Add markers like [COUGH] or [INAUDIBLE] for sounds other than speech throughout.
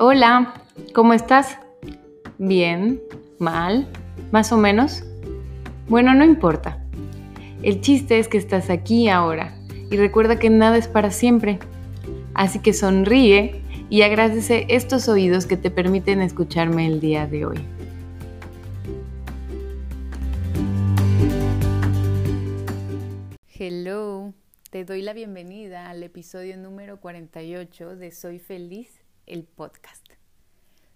Hola, ¿cómo estás? ¿Bien? ¿Mal? ¿Más o menos? Bueno, no importa. El chiste es que estás aquí ahora y recuerda que nada es para siempre. Así que sonríe y agradece estos oídos que te permiten escucharme el día de hoy. Hello, te doy la bienvenida al episodio número 48 de Soy Feliz el podcast.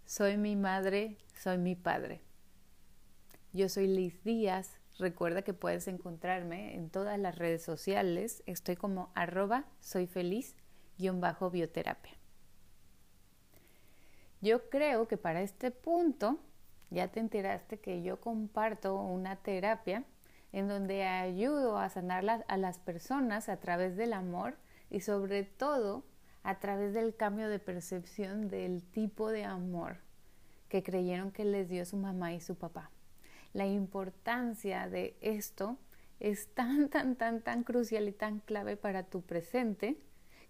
Soy mi madre, soy mi padre. Yo soy Liz Díaz. Recuerda que puedes encontrarme en todas las redes sociales. Estoy como arroba soy feliz bajo bioterapia. Yo creo que para este punto ya te enteraste que yo comparto una terapia en donde ayudo a sanar a las personas a través del amor y sobre todo a través del cambio de percepción del tipo de amor que creyeron que les dio su mamá y su papá. La importancia de esto es tan, [LAUGHS] tan, tan, tan crucial y tan clave para tu presente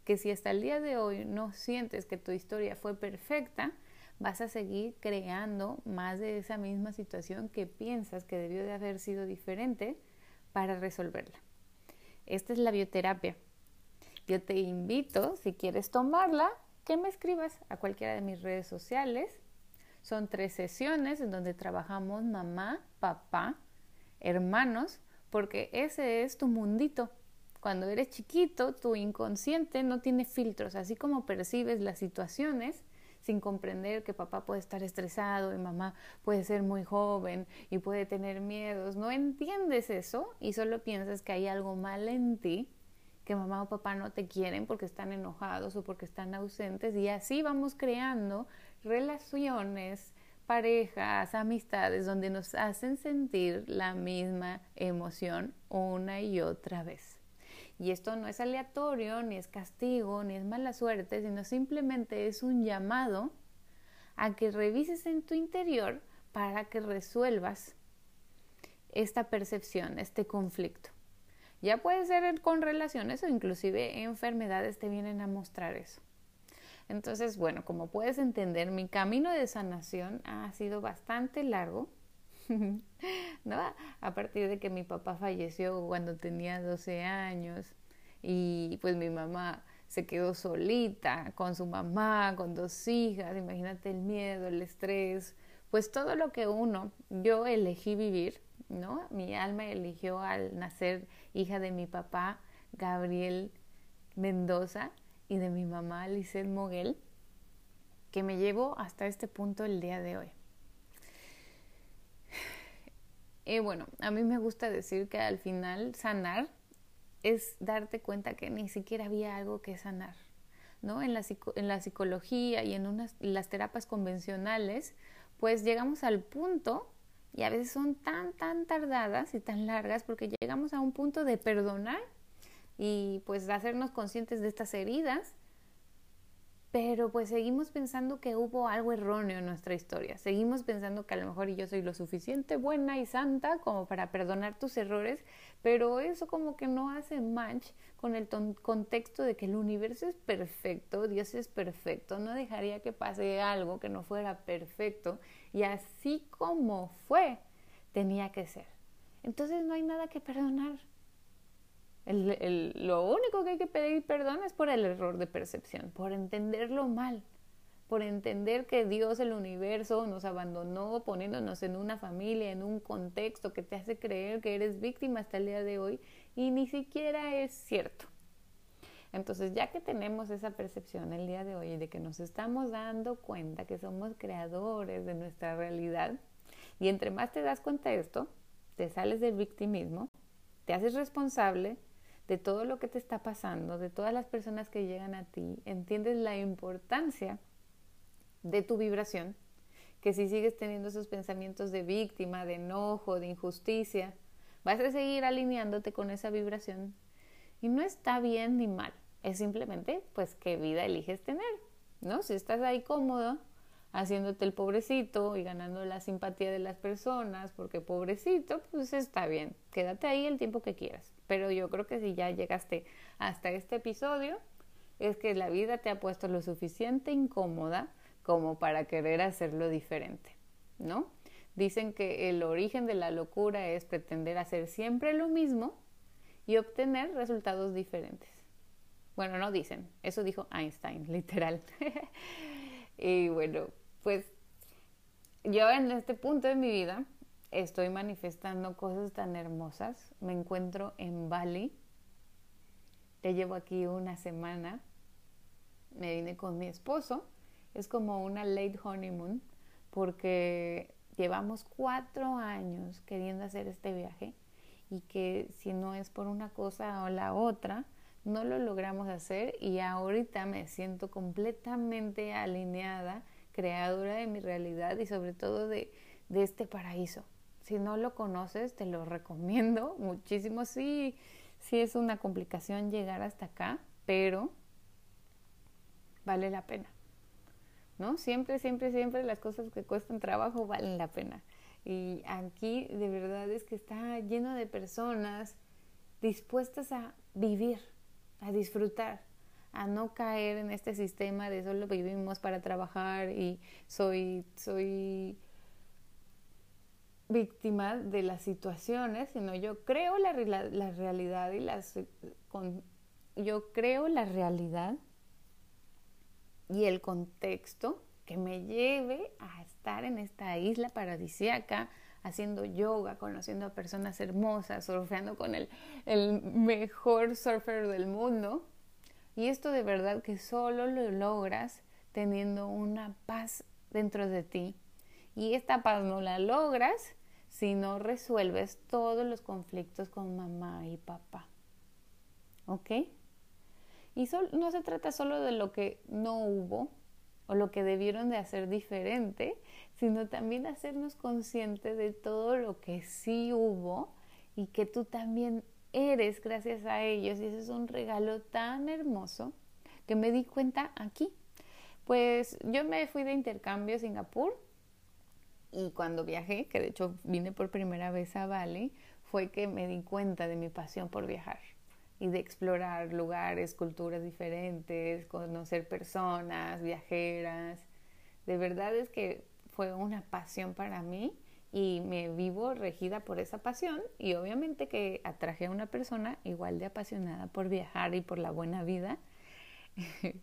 que si hasta el día de hoy no sientes que tu historia fue perfecta, vas a seguir creando más de esa misma situación que piensas que debió de haber sido diferente para resolverla. Esta es la bioterapia yo te invito, si quieres tomarla, que me escribas a cualquiera de mis redes sociales. Son tres sesiones en donde trabajamos mamá, papá, hermanos, porque ese es tu mundito. Cuando eres chiquito, tu inconsciente no tiene filtros, así como percibes las situaciones sin comprender que papá puede estar estresado y mamá puede ser muy joven y puede tener miedos. No entiendes eso y solo piensas que hay algo mal en ti que mamá o papá no te quieren porque están enojados o porque están ausentes y así vamos creando relaciones, parejas, amistades donde nos hacen sentir la misma emoción una y otra vez. Y esto no es aleatorio, ni es castigo, ni es mala suerte, sino simplemente es un llamado a que revises en tu interior para que resuelvas esta percepción, este conflicto. Ya puede ser con relaciones o inclusive enfermedades te vienen a mostrar eso. Entonces, bueno, como puedes entender, mi camino de sanación ha sido bastante largo. [LAUGHS] ¿No? A partir de que mi papá falleció cuando tenía 12 años y pues mi mamá se quedó solita con su mamá, con dos hijas, imagínate el miedo, el estrés, pues todo lo que uno, yo elegí vivir ¿no? Mi alma eligió al nacer hija de mi papá, Gabriel Mendoza, y de mi mamá, Lizeth Moguel, que me llevó hasta este punto el día de hoy. Y bueno, a mí me gusta decir que al final sanar es darte cuenta que ni siquiera había algo que sanar. ¿no? En, la, en la psicología y en unas, las terapias convencionales, pues llegamos al punto y a veces son tan, tan tardadas y tan largas porque llegamos a un punto de perdonar y pues hacernos conscientes de estas heridas, pero pues seguimos pensando que hubo algo erróneo en nuestra historia, seguimos pensando que a lo mejor yo soy lo suficiente buena y santa como para perdonar tus errores, pero eso como que no hace match con el contexto de que el universo es perfecto, Dios es perfecto, no dejaría que pase algo que no fuera perfecto y así como fue, tenía que ser. Entonces no hay nada que perdonar. lo único que hay que pedir perdón es por el error de percepción, por entenderlo mal, por entender que Dios, el universo, nos abandonó poniéndonos en una familia, en un contexto que te hace creer que eres víctima hasta el día de hoy y ni siquiera es cierto. Entonces, ya que tenemos esa percepción el día de hoy de que nos estamos dando cuenta que somos creadores de nuestra realidad, y entre más te das cuenta de esto, te sales del victimismo, te haces responsable de todo lo que te está pasando, de todas las personas que llegan a ti, entiendes la importancia de tu vibración, que si sigues teniendo esos pensamientos de víctima, de enojo, de injusticia, vas a seguir alineándote con esa vibración y no está bien ni mal. Es simplemente, pues, qué vida eliges tener, ¿no? Si estás ahí cómodo, haciéndote el pobrecito y ganando la simpatía de las personas, porque pobrecito, pues está bien. Quédate ahí el tiempo que quieras. Pero yo creo que si ya llegaste hasta este episodio, es que la vida te ha puesto lo suficiente incómoda como para querer hacerlo diferente, ¿no? Dicen que el origen de la locura es pretender hacer siempre lo mismo y obtener resultados diferentes. Bueno, no dicen, eso dijo Einstein, [LAUGHS] literal. y bueno, pues yo en este punto de mi vida estoy manifestando cosas tan hermosas. Me encuentro en Bali. Ya llevo aquí una semana. Me vine con mi esposo. Es como una late honeymoon porque llevamos cuatro años queriendo hacer este viaje y que si no es por una cosa o la otra, no lo logramos hacer y ahorita me siento completamente alineada, creadora de mi realidad y sobre todo de, de este paraíso. Si no lo conoces, te lo recomiendo [LAUGHS] muchísimo. Sí, sí es una complicación llegar hasta acá, pero vale la pena. ¿No? Siempre, siempre, siempre las cosas que cuestan trabajo valen la pena. Y aquí de verdad es que está lleno de personas dispuestas a vivir, a disfrutar, a no caer en este sistema de solo vivimos para trabajar y soy, soy víctima de las situaciones, sino yo creo la, la realidad y las con, yo creo la realidad y el contexto que me lleve a estar en esta isla paradisiaca, haciendo yoga, conociendo a personas hermosas, surfeando con el, el mejor surfer del mundo. Y esto de verdad que solo lo logras teniendo una paz dentro de ti. Y esta paz no la logras si no resuelves todos los conflictos con mamá y papá. ¿Ok? Y no se trata solo de lo que no hubo o lo que debieron de hacer diferente, sino también hacernos conscientes de todo lo que sí hubo y que tú también eres gracias a ellos. Y ese es un regalo tan hermoso que me di cuenta aquí. Pues yo me fui de intercambio a Singapur y cuando viajé, que de hecho vine por primera vez a Bali, fue que me di cuenta de mi pasión por viajar y de explorar lugares, culturas diferentes, conocer personas, viajeras. De verdad es que fue una pasión para mí y me vivo regida por esa pasión y obviamente que atraje a una persona igual de apasionada por viajar y por la buena vida. [LAUGHS]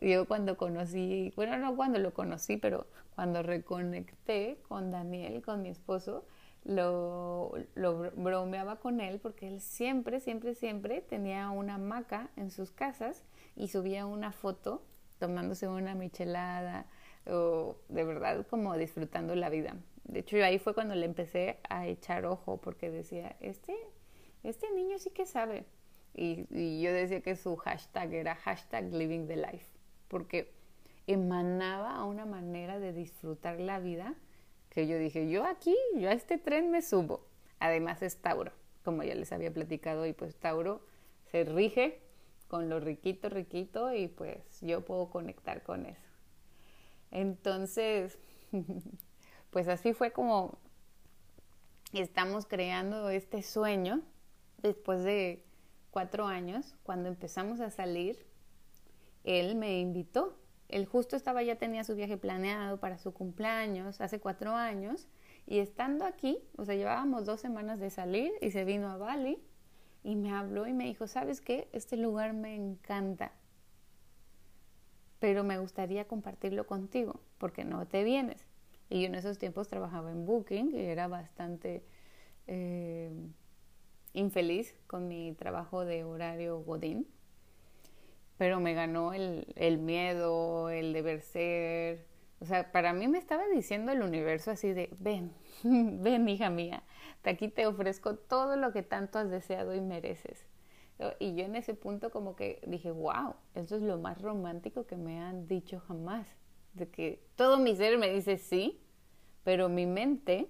Yo cuando conocí, bueno, no cuando lo conocí, pero cuando reconecté con Daniel, con mi esposo, lo, lo, bromeaba con él porque él siempre, siempre, siempre tenía una hamaca en sus casas y subía una foto tomándose una michelada o de verdad como disfrutando la vida. De hecho, ahí fue cuando le empecé a echar ojo porque decía, este, este niño sí que sabe. Y, y yo decía que su hashtag era hashtag living the life porque emanaba una manera de disfrutar la vida que yo dije, yo aquí, yo a este tren me subo. Además es Tauro, como ya les había platicado, y pues Tauro se rige con lo riquito, riquito, y pues yo puedo conectar con eso. Entonces, [LAUGHS] pues así fue como estamos creando este sueño después de cuatro años, cuando empezamos a salir él me invitó. Él justo estaba, ya tenía su viaje planeado para su cumpleaños hace cuatro años. Y estando aquí, o sea, llevábamos dos semanas de salir y se vino a Bali y me habló y me dijo, ¿sabes qué? Este lugar me encanta, pero me gustaría compartirlo contigo, porque no te vienes. Y yo en esos tiempos trabajaba en Booking y era bastante eh, infeliz con mi trabajo de horario Godín pero me ganó el, el miedo, el deber ser. O sea, para mí me estaba diciendo el universo así de, ven, [LAUGHS] ven hija mía, aquí te ofrezco todo lo que tanto has deseado y mereces. Y yo en ese punto como que dije, wow, eso es lo más romántico que me han dicho jamás. De que todo mi ser me dice sí, pero mi mente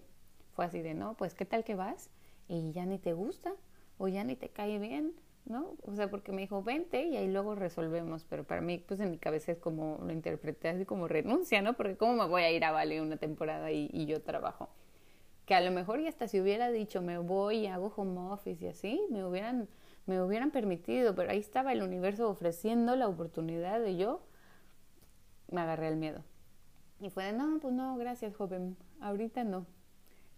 fue así de, no, pues ¿qué tal que vas? Y ya ni te gusta, o ya ni te cae bien, ¿no? O sea, porque me dijo, vente y ahí luego resolvemos, pero para mí, pues en mi cabeza es como, lo interpreté así como renuncia, ¿no? Porque ¿cómo me voy a ir a Vale una temporada y, y yo trabajo? Que a lo mejor y hasta si hubiera dicho, me voy y hago home office y así, me hubieran, me hubieran permitido, pero ahí estaba el universo ofreciendo la oportunidad de yo, me agarré el miedo. Y fue de, no, pues no, gracias, joven, ahorita no.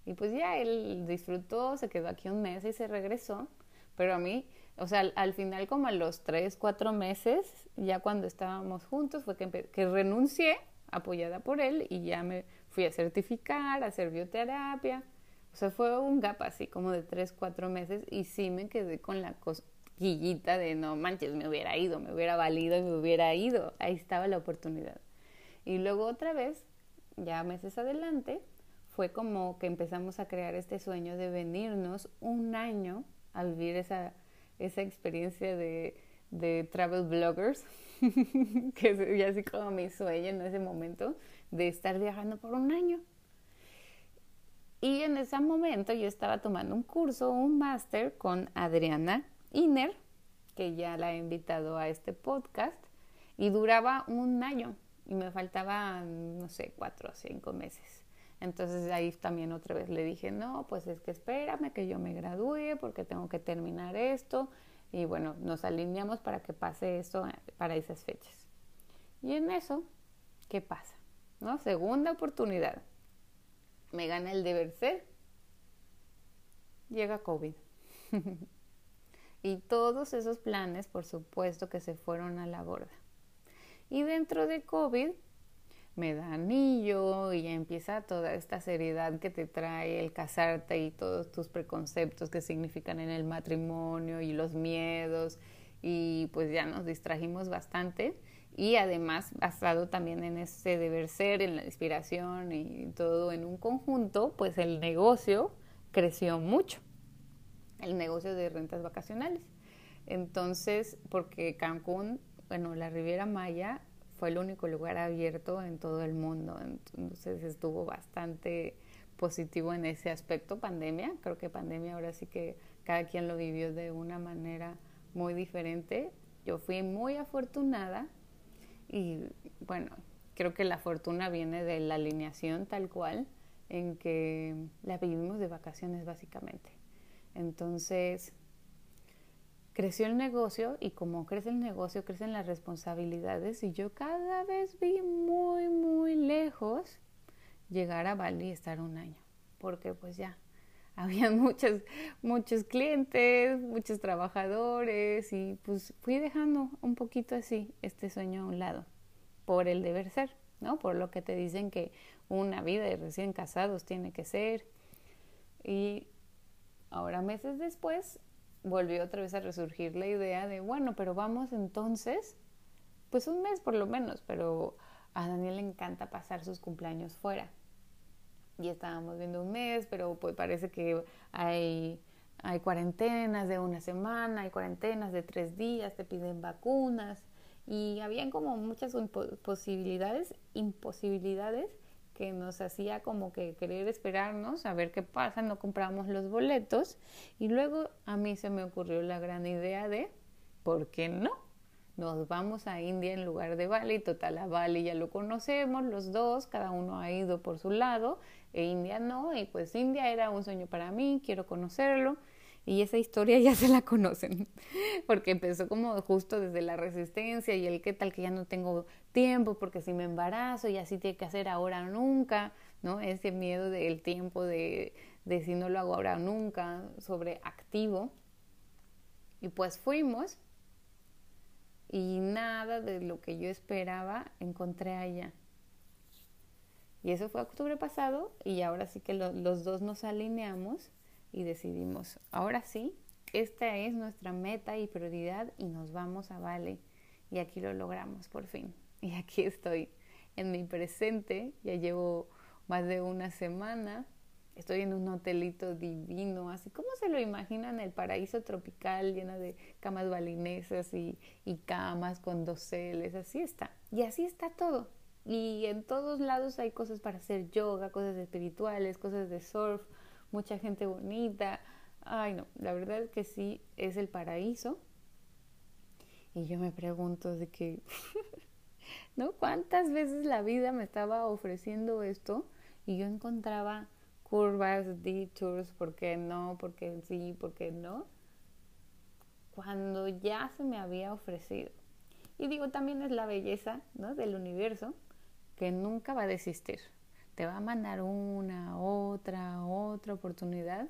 Y pues ya él disfrutó, se quedó aquí un mes y se regresó. Pero a mí, o sea, al, final como a los tres, cuatro meses, ya cuando estábamos juntos, fue que, que renuncié, apoyada por él, y ya me fui a certificar, a hacer bioterapia. O sea, fue un gap así como de tres, cuatro meses y sí me quedé con la cosquillita de no manches, me hubiera ido, me hubiera valido y me hubiera ido. Ahí estaba la oportunidad. Y luego otra vez, ya meses adelante, fue como que empezamos a crear este sueño de venirnos un año a vivir esa, esa experiencia de, de travel bloggers, [LAUGHS] que es así como mi sueño en ese momento, de estar viajando por un año. Y en ese momento yo estaba tomando un curso, un máster con Adriana Iner, que ya la he invitado a este podcast, y duraba un año y me faltaban, no sé, cuatro o cinco meses. Entonces ahí también otra vez le dije, no, pues es que espérame que yo me gradúe porque tengo que terminar esto. Y bueno, nos alineamos para que pase eso para esas fechas. Y en eso, ¿qué pasa? ¿No? Segunda oportunidad. Me gana el deber ser. Llega COVID. [LAUGHS] y todos esos planes, por supuesto, que se fueron a la borda. Y dentro de COVID, me da anillo y empieza toda esta seriedad que te trae el casarte y todos tus preconceptos que significan en el matrimonio y los miedos y pues ya nos distrajimos bastante y además basado también en ese deber ser, en la inspiración y todo en un conjunto, pues el negocio creció mucho, el negocio de rentas vacacionales. Entonces, porque Cancún, bueno, la Riviera Maya fue el único lugar abierto en todo el mundo. Entonces estuvo bastante positivo en ese aspecto, pandemia. Creo que pandemia ahora sí que cada quien lo vivió de una manera muy diferente. Yo fui muy afortunada y bueno, creo que la fortuna viene de la alineación tal cual en que la vivimos de vacaciones básicamente. Entonces, creció el negocio y como crece el negocio, crecen las responsabilidades y yo cada vez vi muy, muy lejos llegar a Bali y estar un año, porque pues ya [LAUGHS] había muchos, muchos clientes, muchos trabajadores y pues fui dejando un poquito así este sueño a un lado por el deber ser, ¿no? Por lo que te dicen que una vida de recién casados tiene que ser. Y ahora meses después volvió otra vez a resurgir la idea de, bueno, pero vamos entonces, pues un mes por lo menos, pero a Daniel le encanta pasar sus cumpleaños fuera. Y estábamos viendo un mes, pero pues parece que hay, hay cuarentenas de una semana, hay cuarentenas de tres días, te piden vacunas. Y habían como muchas posibilidades, imposibilidades que nos hacía como que querer esperarnos a ver qué pasa, no compramos los boletos y luego a mí se me ocurrió la gran idea de, ¿por qué no? Nos vamos a India en lugar de Bali, total a Bali ya lo conocemos los dos, cada uno ha ido por su lado, e India no, y pues India era un sueño para mí, quiero conocerlo, y esa historia [LAUGHS] ya se la conocen, porque empezó como justo desde la resistencia y el qué tal que ya no tengo tiempo, porque si me embarazo y así tiene que hacer ahora nunca, ¿no? Ese miedo del tiempo de, de si no lo hago ahora o nunca, sobre activo. Y pues fuimos y nada de lo que yo esperaba encontré allá. Y eso fue octubre pasado y ahora sí que los dos nos alineamos y decidimos, ahora sí, esta es nuestra meta y prioridad y nos vamos a Vale. Y aquí lo logramos por fin. Y aquí estoy en mi presente, ya llevo más de una semana. Estoy en un hotelito divino, así como se lo imaginan, el paraíso tropical lleno de camas balinesas y, y camas con doseles, así está. Y así está todo. Y en todos lados hay cosas para hacer yoga, cosas espirituales, cosas de surf, mucha gente bonita. Ay, no, la verdad es que sí es el paraíso. Y yo me pregunto de que, [LAUGHS] ¿no? ¿Cuántas veces la vida me estaba ofreciendo esto y yo encontraba curvas, detours, ¿por qué no? ¿Por qué sí? ¿Por qué no? Cuando ya se me había ofrecido. Y digo, también es la belleza, ¿no? Del universo que nunca va a desistir. Te va a mandar una, otra, otra oportunidad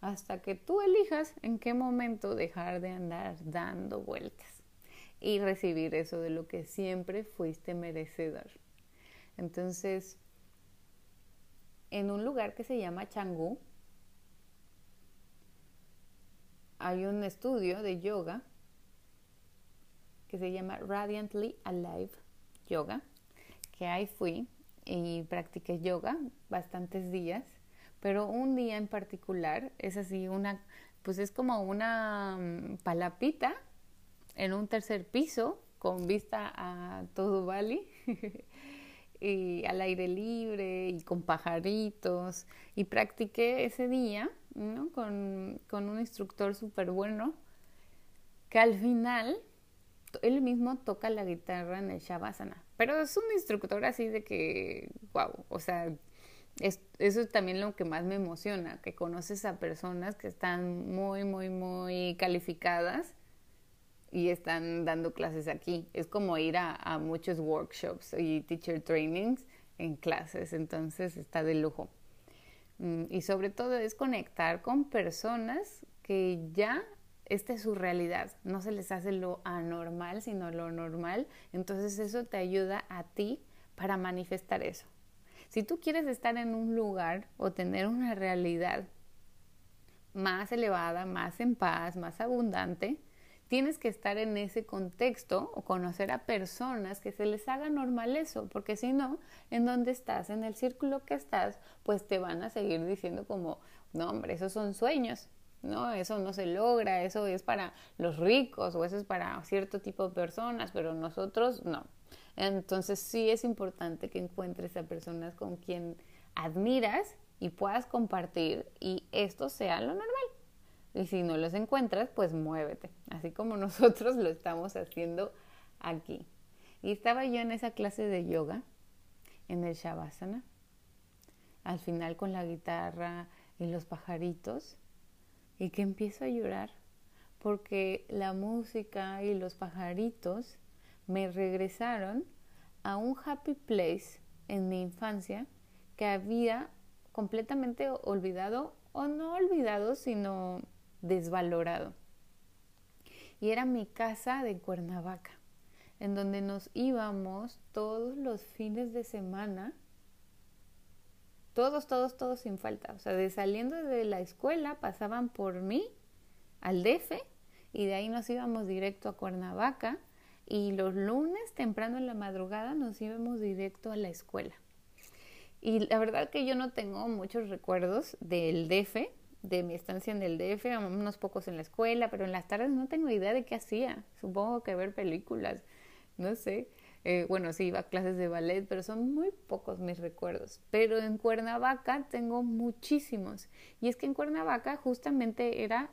hasta que tú elijas en qué momento dejar de andar dando vueltas y recibir eso de lo que siempre fuiste merecedor. Entonces, en un lugar que se llama Changú, hay un estudio de yoga que se llama Radiantly Alive Yoga, que ahí fui y practiqué yoga bastantes días, pero un día en particular es así una, pues es como una mm, palapita en un tercer piso con vista a todo Bali [LAUGHS] al aire libre y con pajaritos. Y practiqué ese día con, con un instructor súper bueno que al final él mismo toca la guitarra en el Shavasana, pero es un instructor así de que, wow, o sea, es, eso es también lo que más me emociona, que conoces a personas que están muy, muy, muy calificadas y están dando clases aquí. Es como ir a, muchos workshops y teacher trainings en clases, entonces está de lujo. Mm, y sobre todo es conectar con personas que ya esta es su realidad, no se les hace lo anormal, sino lo normal, entonces eso te ayuda a ti para manifestar eso. Si tú quieres estar en un lugar o tener una realidad más elevada, más en paz, más abundante, tienes que estar en ese contexto o conocer a personas que se les haga normal eso, porque si no, en donde estás, en el círculo que estás, pues te van a seguir diciendo como, no, hombre, esos son sueños, ¿no? Eso no se logra, eso es para los ricos o eso es para cierto tipo de personas, pero nosotros no. Entonces sí es importante que encuentres a personas con quien admiras y puedas compartir y esto sea lo normal. Y si no los encuentras, pues muévete, así como [LAUGHS] nosotros lo estamos haciendo aquí. Y estaba yo en esa clase de yoga, en el Shavasana, al final con la guitarra y los pajaritos, y que empiezo a llorar porque la música y los pajaritos me regresaron a un happy place en mi infancia que había completamente olvidado o no olvidado, sino desvalorado. Y era mi casa de Cuernavaca, en donde nos íbamos todos los fines de semana todos, todos, todos sin falta. O sea, de saliendo de la escuela pasaban por mí al DF y de ahí nos íbamos directo a Cuernavaca y los lunes temprano en la madrugada nos íbamos directo a la escuela. Y la verdad que yo no tengo muchos recuerdos del DF, de mi estancia en el DF, unos pocos en la escuela, pero en las tardes no tengo idea de qué hacía. Supongo que ver películas, no sé. Eh, bueno, sí, iba a clases de ballet, pero son muy pocos mis recuerdos. Pero en Cuernavaca tengo muchísimos. Y es que en Cuernavaca justamente era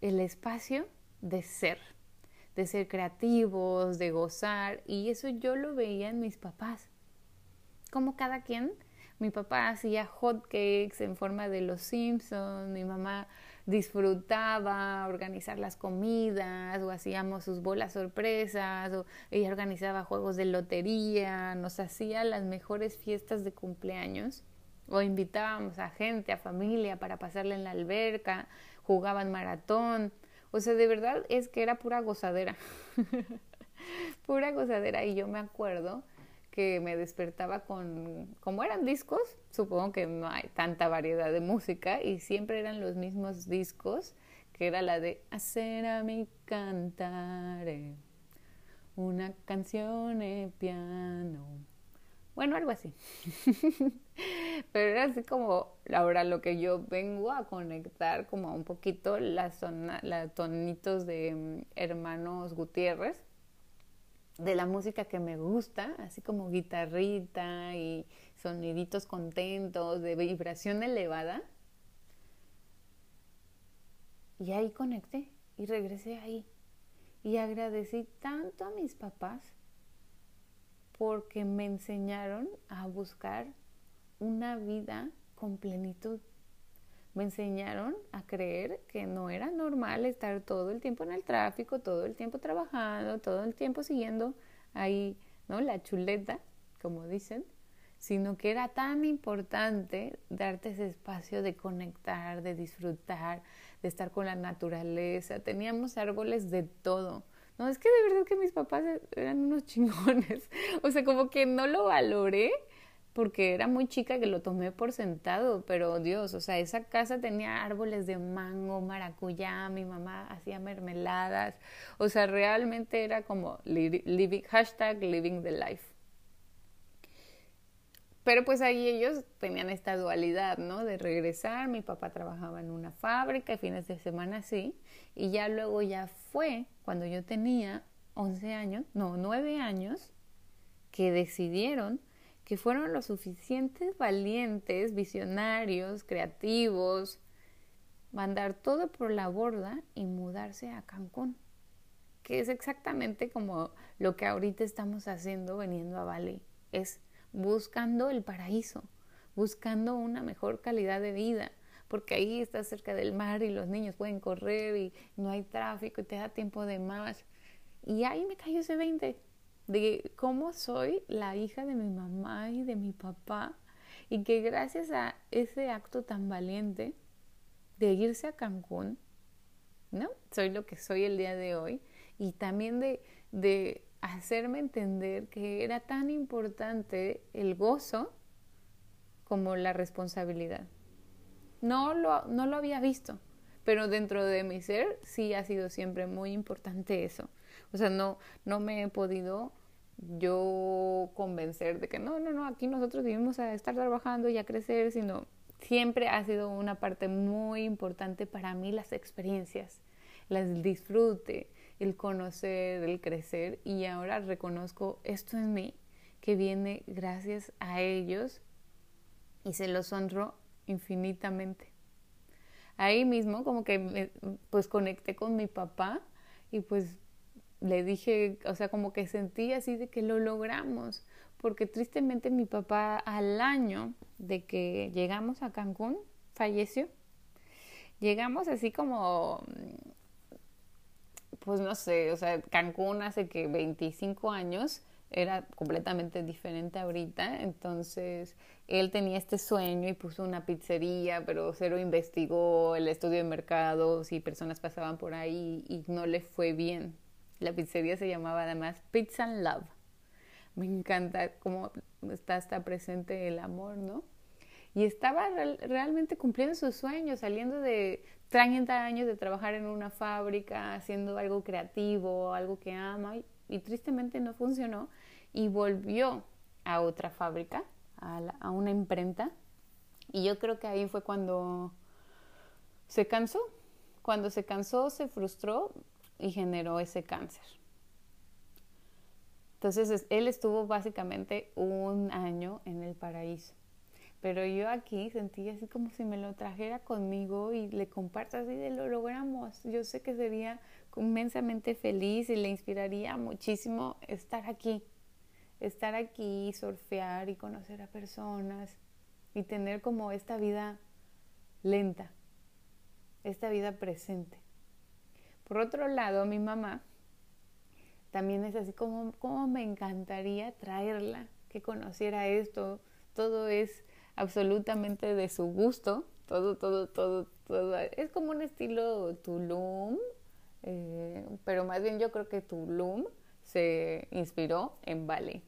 el espacio de ser, de ser creativos, de gozar. Y eso yo lo veía en mis papás. Como cada quien, mi papá hacía hot cakes en forma de los Simpsons, mi mamá disfrutaba organizar las comidas o hacíamos sus bolas sorpresas o ella organizaba juegos de lotería, nos hacía las mejores fiestas de cumpleaños o invitábamos a gente, a familia para pasarla en la alberca, jugaban maratón, o sea, de verdad es que era pura gozadera, [LAUGHS] pura gozadera. Y yo me acuerdo que me despertaba con, como eran discos, supongo que no hay tanta variedad de música y siempre eran los mismos discos, que era la de hacer a mi cantaré una canción en piano. Bueno, algo así. [LAUGHS] Pero era así como ahora lo que yo vengo a conectar como un poquito las, las tonitos de mm, hermanos Gutiérrez de la música que me gusta, así como guitarrita y soniditos contentos, de vibración elevada. Y ahí conecté y regresé ahí. Y agradecí tanto a mis papás porque me enseñaron a buscar una vida con plenitud me enseñaron a creer que no era normal estar todo el tiempo en el tráfico, todo el tiempo trabajando, todo el tiempo siguiendo ahí, ¿no? La chuleta, como dicen, sino que era tan importante darte ese espacio de conectar, de disfrutar, de estar con la naturaleza. Teníamos árboles de todo. No, es que de verdad que mis papás eran unos [LAUGHS] chingones. O sea, como que no lo valoré porque era muy chica que lo tomé por sentado, pero Dios, o sea, esa casa tenía árboles de mango, maracuyá, mi mamá hacía mermeladas, o sea, realmente era como living, hashtag living the life. Pero pues ahí ellos tenían esta dualidad, ¿no? De regresar, mi papá trabajaba en una fábrica y fines de semana sí, y ya luego ya fue cuando yo tenía 11 años, no, 9 años, que decidieron que fueron lo suficientes valientes, visionarios, creativos, mandar todo por la borda y mudarse a Cancún, que es exactamente como lo que ahorita estamos haciendo veniendo a Bali, es buscando el paraíso, buscando una mejor calidad de vida, porque ahí estás cerca del mar y los niños pueden correr y no hay tráfico y te da tiempo de más. Y ahí me cayó ese 20 de cómo soy la hija de mi mamá y de mi papá y que gracias a ese acto tan valiente de irse a Cancún, ¿no? Soy lo que soy el día de hoy y también de, de hacerme entender que era tan importante el gozo como la responsabilidad. No lo, no lo había visto, pero dentro de mi ser sí ha sido siempre muy importante eso. O sea, no, no me he podido yo convencer de que no, no, no, aquí nosotros vivimos a estar trabajando y a crecer, sino siempre ha sido una parte muy importante para mí las experiencias, las disfrute, el conocer, el crecer y ahora reconozco esto en mí que viene gracias a ellos y se los honro infinitamente. Ahí mismo como que pues conecté con mi papá y pues le dije, o sea, como que sentí así de que lo logramos, porque tristemente mi papá al año de que llegamos a Cancún falleció. Llegamos así como, pues no sé, o sea, Cancún hace que 25 años era completamente diferente ahorita, entonces él tenía este sueño y puso una pizzería, pero cero investigó el estudio de mercados y personas pasaban por ahí y no le fue bien. La pizzería se llamaba además Pizza and Love. Me encanta cómo está hasta presente el amor, ¿no? Y estaba realmente cumpliendo sus sueños, saliendo de 30 años de trabajar en una fábrica, haciendo algo creativo, algo que ama, y, tristemente no funcionó, y volvió a otra fábrica, a, a una imprenta, y yo creo que ahí fue cuando se cansó, cuando se cansó, se frustró, y generó ese cáncer. Entonces él estuvo básicamente un año en el paraíso. Pero yo aquí sentí así como si me lo trajera conmigo y le comparto así de lo logramos. Yo sé que sería inmensamente feliz y le inspiraría muchísimo estar aquí. Estar aquí, surfear y conocer a personas y tener como esta vida lenta, esta vida presente. Por otro lado, mi mamá también es así como, como me encantaría traerla, que conociera esto. Todo es absolutamente de su gusto, todo, todo, todo, todo. Es como un estilo Tulum, eh, pero más bien yo creo que Tulum se inspiró en Bali.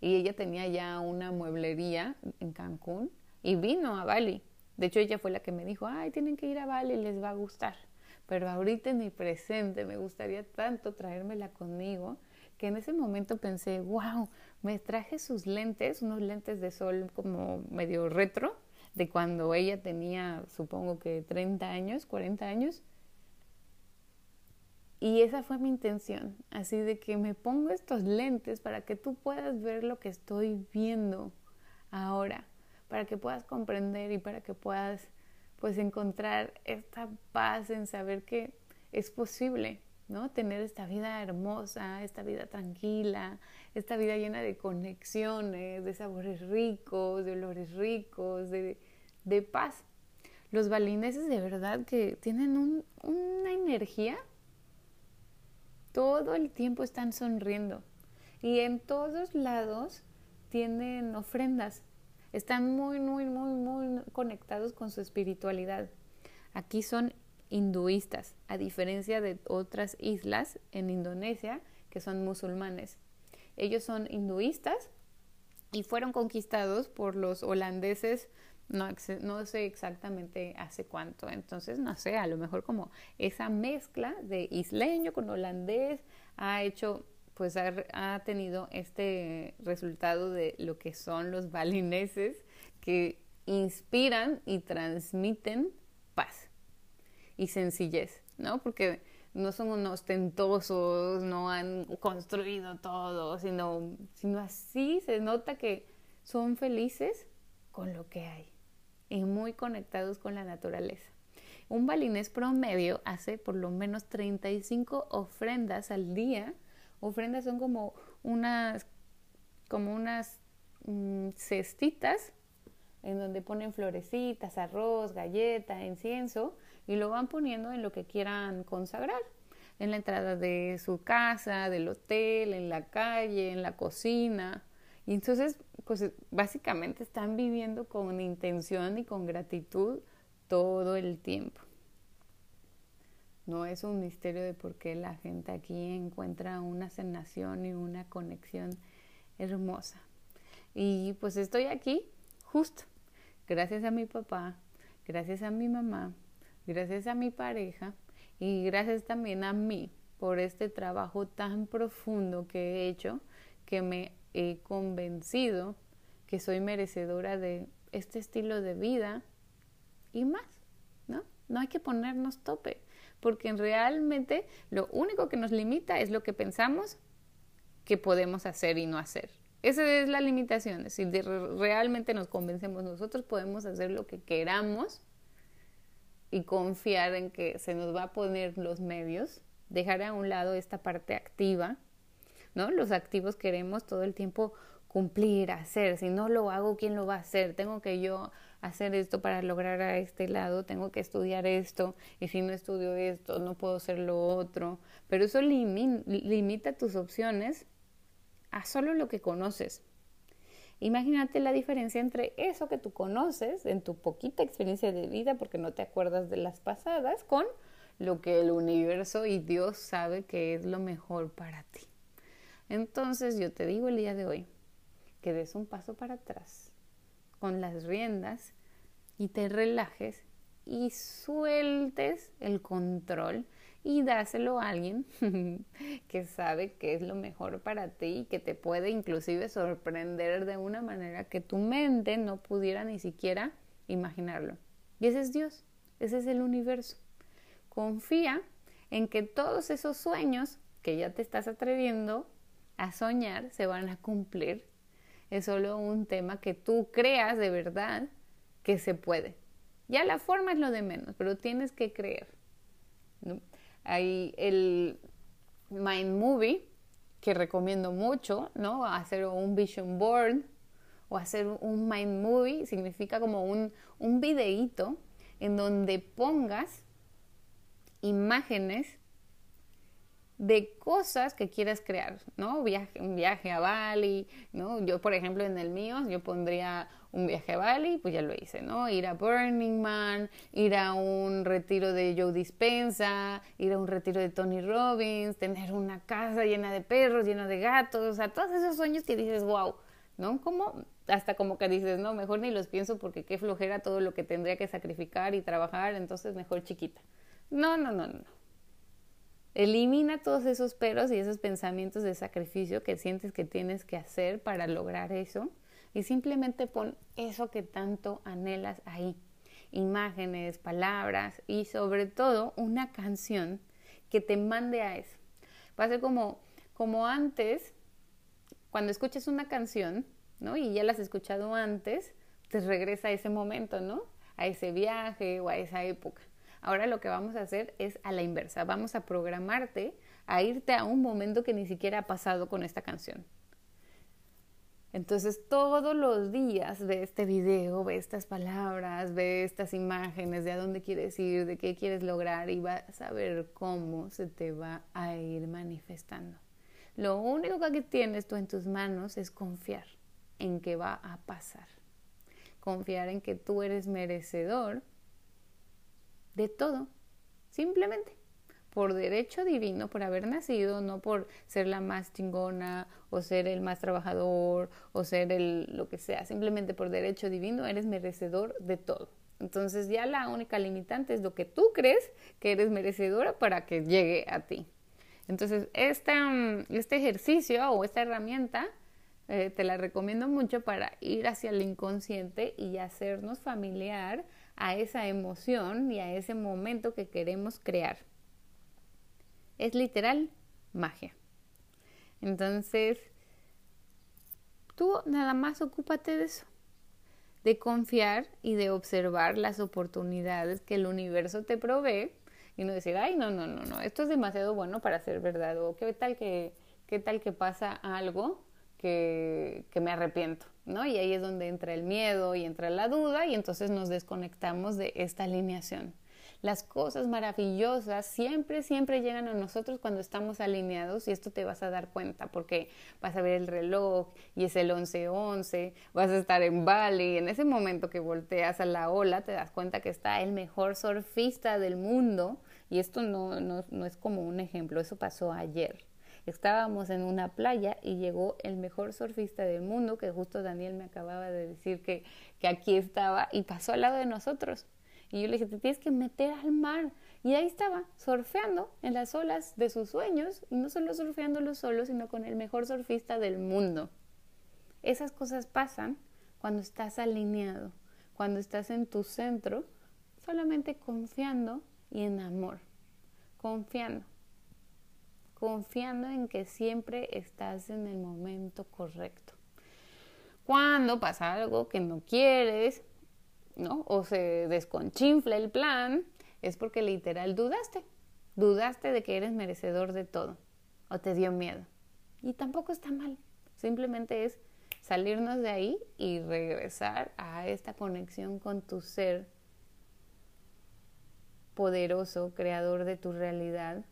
Y ella tenía ya una mueblería en Cancún y vino a Bali. De hecho, ella fue la que me dijo, ay, tienen que ir a Bali, les va a gustar pero ahorita en mi presente me gustaría tanto traérmela conmigo que en ese momento pensé, wow, me traje sus lentes, unos lentes de sol como medio retro, de cuando ella tenía, supongo que 30 años, 40 años. Y esa fue mi intención, así de que me pongo estos lentes para que tú puedas ver lo que estoy viendo ahora, para que puedas comprender y para que puedas pues encontrar esta paz en saber que es posible, ¿no? Tener esta vida hermosa, esta vida tranquila, esta vida llena de conexiones, de sabores ricos, de olores ricos, de, paz. Los balineses de verdad que tienen una energía, todo el tiempo están sonriendo y en todos lados tienen ofrendas. Están muy, muy, muy, muy conectados con su espiritualidad. Aquí son hinduistas, a diferencia de otras islas en Indonesia que son musulmanes. Ellos son hinduistas y fueron conquistados por los holandeses, no, no, sé exactamente hace cuánto, entonces no sé, a lo mejor como esa mezcla de isleño con holandés ha hecho, pues ha, ha tenido este resultado de lo que son los balineses que inspiran y transmiten paz y sencillez, ¿no? Porque no son unos ostentosos, no han construido todo, sino, sino así se nota que son felices con lo que hay y muy conectados con la naturaleza. Un balinés promedio hace por lo menos 35 ofrendas al día. Ofrendas son como unas, como unas mm, cestitas en donde ponen florecitas, arroz, galleta, incienso y lo van poniendo en lo que quieran consagrar, en la entrada de su casa, del hotel, en la calle, en la cocina. Y entonces, pues básicamente están viviendo con intención y con gratitud todo el tiempo. No es un misterio de por qué la gente aquí encuentra una sanación y una conexión hermosa. Y pues estoy aquí justo gracias a mi papá, gracias a mi mamá, gracias a mi pareja y gracias también a mí por este trabajo tan profundo que he hecho que me he convencido que soy merecedora de este estilo de vida y más, ¿no? No hay que ponernos tope, porque realmente lo único que nos limita es lo que pensamos que podemos hacer y no hacer. Esa es la limitación. Si realmente nos convencemos nosotros, podemos hacer lo que queramos y confiar en que se nos va a poner los medios, dejar a un lado esta parte activa, ¿no? Los activos queremos todo el tiempo cumplir, hacer. Si no lo hago, ¿quién lo va a hacer? Tengo que yo hacer esto para lograr a este lado, tengo que estudiar esto, y si no estudio esto, no puedo hacer lo otro. Pero eso limita tus opciones a solo lo que conoces. Imagínate la diferencia entre eso que tú conoces en tu poquita experiencia de vida, porque no te acuerdas de las pasadas, con lo que el universo y Dios sabe que es lo mejor para ti. Entonces yo te digo el día de hoy que des un paso para atrás con las riendas y te relajes y sueltes el control y dáselo a alguien [LAUGHS] que sabe que es lo mejor para ti y que te puede inclusive sorprender de una manera que tu mente no pudiera ni siquiera imaginarlo. Y ese es Dios, ese es el universo. Confía en que todos esos sueños que ya te estás atreviendo a soñar se van a cumplir. Es solo un tema que tú creas de verdad que se puede. Ya la forma es lo de menos, pero tienes que creer. Hay el Mind Movie, que recomiendo mucho, ¿no? Hacer un vision board o hacer un Mind Movie significa como un, un videíto en donde pongas imágenes de cosas que quieras crear, ¿no? Viaje, un viaje a Bali, ¿no? Yo, por ejemplo, en el mío, yo pondría un viaje a Bali, pues ya lo hice, ¿no? Ir a Burning Man, ir a un retiro de Joe Dispensa, ir a un retiro de Tony Robbins, tener una casa llena de perros, llena de gatos, o sea, todos esos sueños que dices, wow, ¿no? Como hasta como que dices, no, mejor ni los pienso porque qué flojera todo lo que tendría que sacrificar y trabajar, entonces mejor chiquita. No, no, no, no. Elimina todos esos peros y esos pensamientos de sacrificio que sientes que tienes que hacer para lograr eso y simplemente pon eso que tanto anhelas ahí. Imágenes, palabras y sobre todo una canción que te mande a eso. Va a ser como, como antes, cuando escuches una canción, ¿no? Y ya la has escuchado antes, te regresa a ese momento, ¿no? A ese viaje o a esa época. Ahora lo que vamos a hacer es a la inversa. Vamos a programarte a irte a un momento que ni siquiera ha pasado con esta canción. Entonces todos los días ve este video, ve estas palabras, ve estas imágenes de a dónde quieres ir, de qué quieres lograr y vas a ver cómo se te va a ir manifestando. Lo único que tienes tú en tus manos es confiar. en que va a pasar. Confiar en que tú eres merecedor de todo, simplemente por derecho divino, por haber nacido, no por ser la más chingona o ser el más trabajador o ser el lo que sea, simplemente por derecho divino eres merecedor de todo. Entonces ya la única limitante es lo que tú crees que eres merecedora para que llegue a ti. Entonces este, este ejercicio o esta herramienta eh, te la recomiendo mucho para ir hacia el inconsciente y hacernos familiar a esa emoción y a ese momento que queremos crear. Es literal magia. Entonces, tú nada más ocúpate de eso, de confiar y de observar las oportunidades que el universo te provee y no decir, ay, no, no, no, no, esto es demasiado bueno para ser verdad o qué tal que, qué tal que pasa algo que, que me arrepiento, ¿no? Y ahí es donde entra el miedo y entra la duda y entonces nos desconectamos de esta alineación. Las cosas maravillosas siempre, siempre llegan a nosotros cuando estamos alineados y esto te vas a dar cuenta porque vas a ver el reloj y es el 11-11, vas a estar en Bali y en ese momento que volteas a la ola te das cuenta que está el mejor surfista del mundo y esto no, no, no es como un ejemplo, eso pasó ayer. Estábamos en una playa y llegó el mejor surfista del mundo, que justo Daniel me acababa de decir que, que aquí estaba y pasó al lado de nosotros. Y yo le dije, te tienes que meter al mar. Y ahí estaba, surfeando en las olas de sus sueños, y no solo surfeándolo solo, sino con el mejor surfista del mundo. Esas cosas pasan cuando estás alineado, cuando estás en tu centro, solamente confiando y en amor. Confiando. Confiando en que siempre estás en el momento correcto. Cuando pasa algo que no quieres, ¿no? O se desconchinfla el plan, es porque literal dudaste. Dudaste de que eres merecedor de todo. O te dio miedo. Y tampoco está mal. Simplemente es salirnos de ahí y regresar a esta conexión con tu ser poderoso, creador de tu realidad,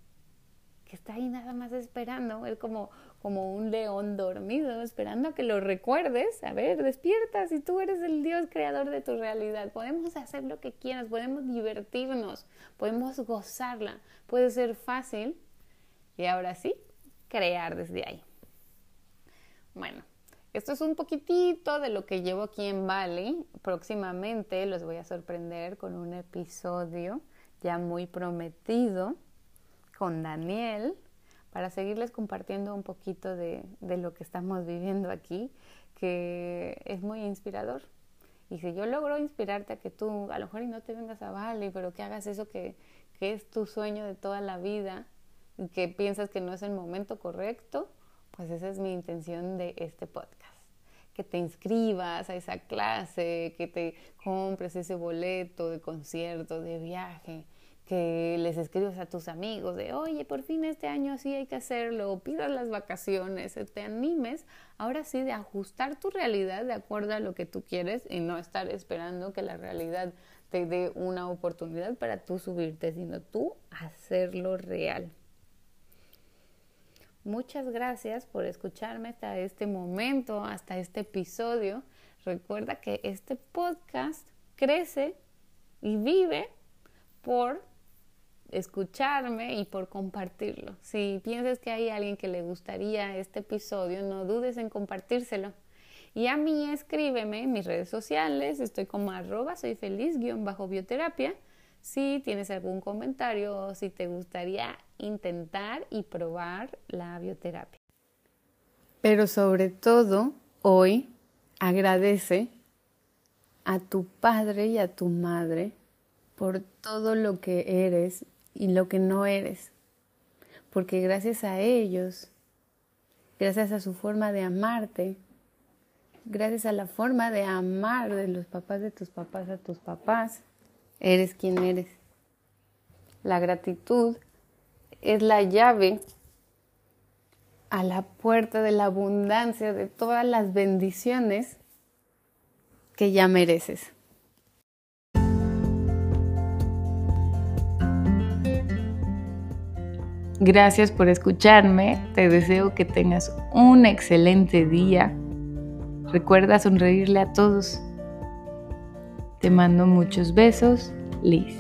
está ahí nada más esperando. Es como, como un león dormido, esperando a que lo recuerdes. A ver, despierta, si tú eres el Dios creador de tu realidad. Podemos hacer lo que quieras, podemos divertirnos, podemos gozarla, puede ser fácil. Y ahora sí, crear desde ahí. Bueno, esto es un poquitito de lo que llevo aquí en Bali. Próximamente los voy a sorprender con un episodio ya muy prometido con Daniel para seguirles compartiendo un poquito de, lo que estamos viviendo aquí, que es muy inspirador. Y si yo logro inspirarte a que tú, a lo mejor y no te vengas a Bali, pero que hagas eso que, que es tu sueño de toda la vida y que piensas que no es el momento correcto, pues esa es mi intención de este podcast. Que te inscribas a esa clase, que te compres ese boleto de concierto, de viaje, que les escribas a tus amigos de, oye, por fin este año sí hay que hacerlo, pidas las vacaciones, te animes, ahora sí, de ajustar tu realidad de acuerdo a lo que tú quieres y no estar esperando que la realidad te dé una oportunidad para tú subirte, sino tú hacerlo real. Muchas gracias por escucharme hasta este momento, hasta este episodio. Recuerda que este podcast crece y vive por escucharme y por compartirlo. Si piensas que hay alguien que le gustaría este episodio, no dudes en compartírselo. Y a mí escríbeme en mis redes sociales, estoy como arroba soy feliz guion bajo bioterapia. Si tienes algún comentario o si te gustaría intentar y probar la bioterapia. Pero sobre todo, hoy agradece a tu padre y a tu madre por todo lo que eres y lo que no eres. Porque gracias a ellos, gracias a su forma de amarte, gracias a la forma de amar de los papás de tus papás a tus papás, eres quien eres. La gratitud es la llave a la puerta de la abundancia de todas las bendiciones que ya mereces. Gracias por escucharme. Te deseo que tengas un excelente día. Recuerda sonreírle a todos. Te mando muchos besos, Liz.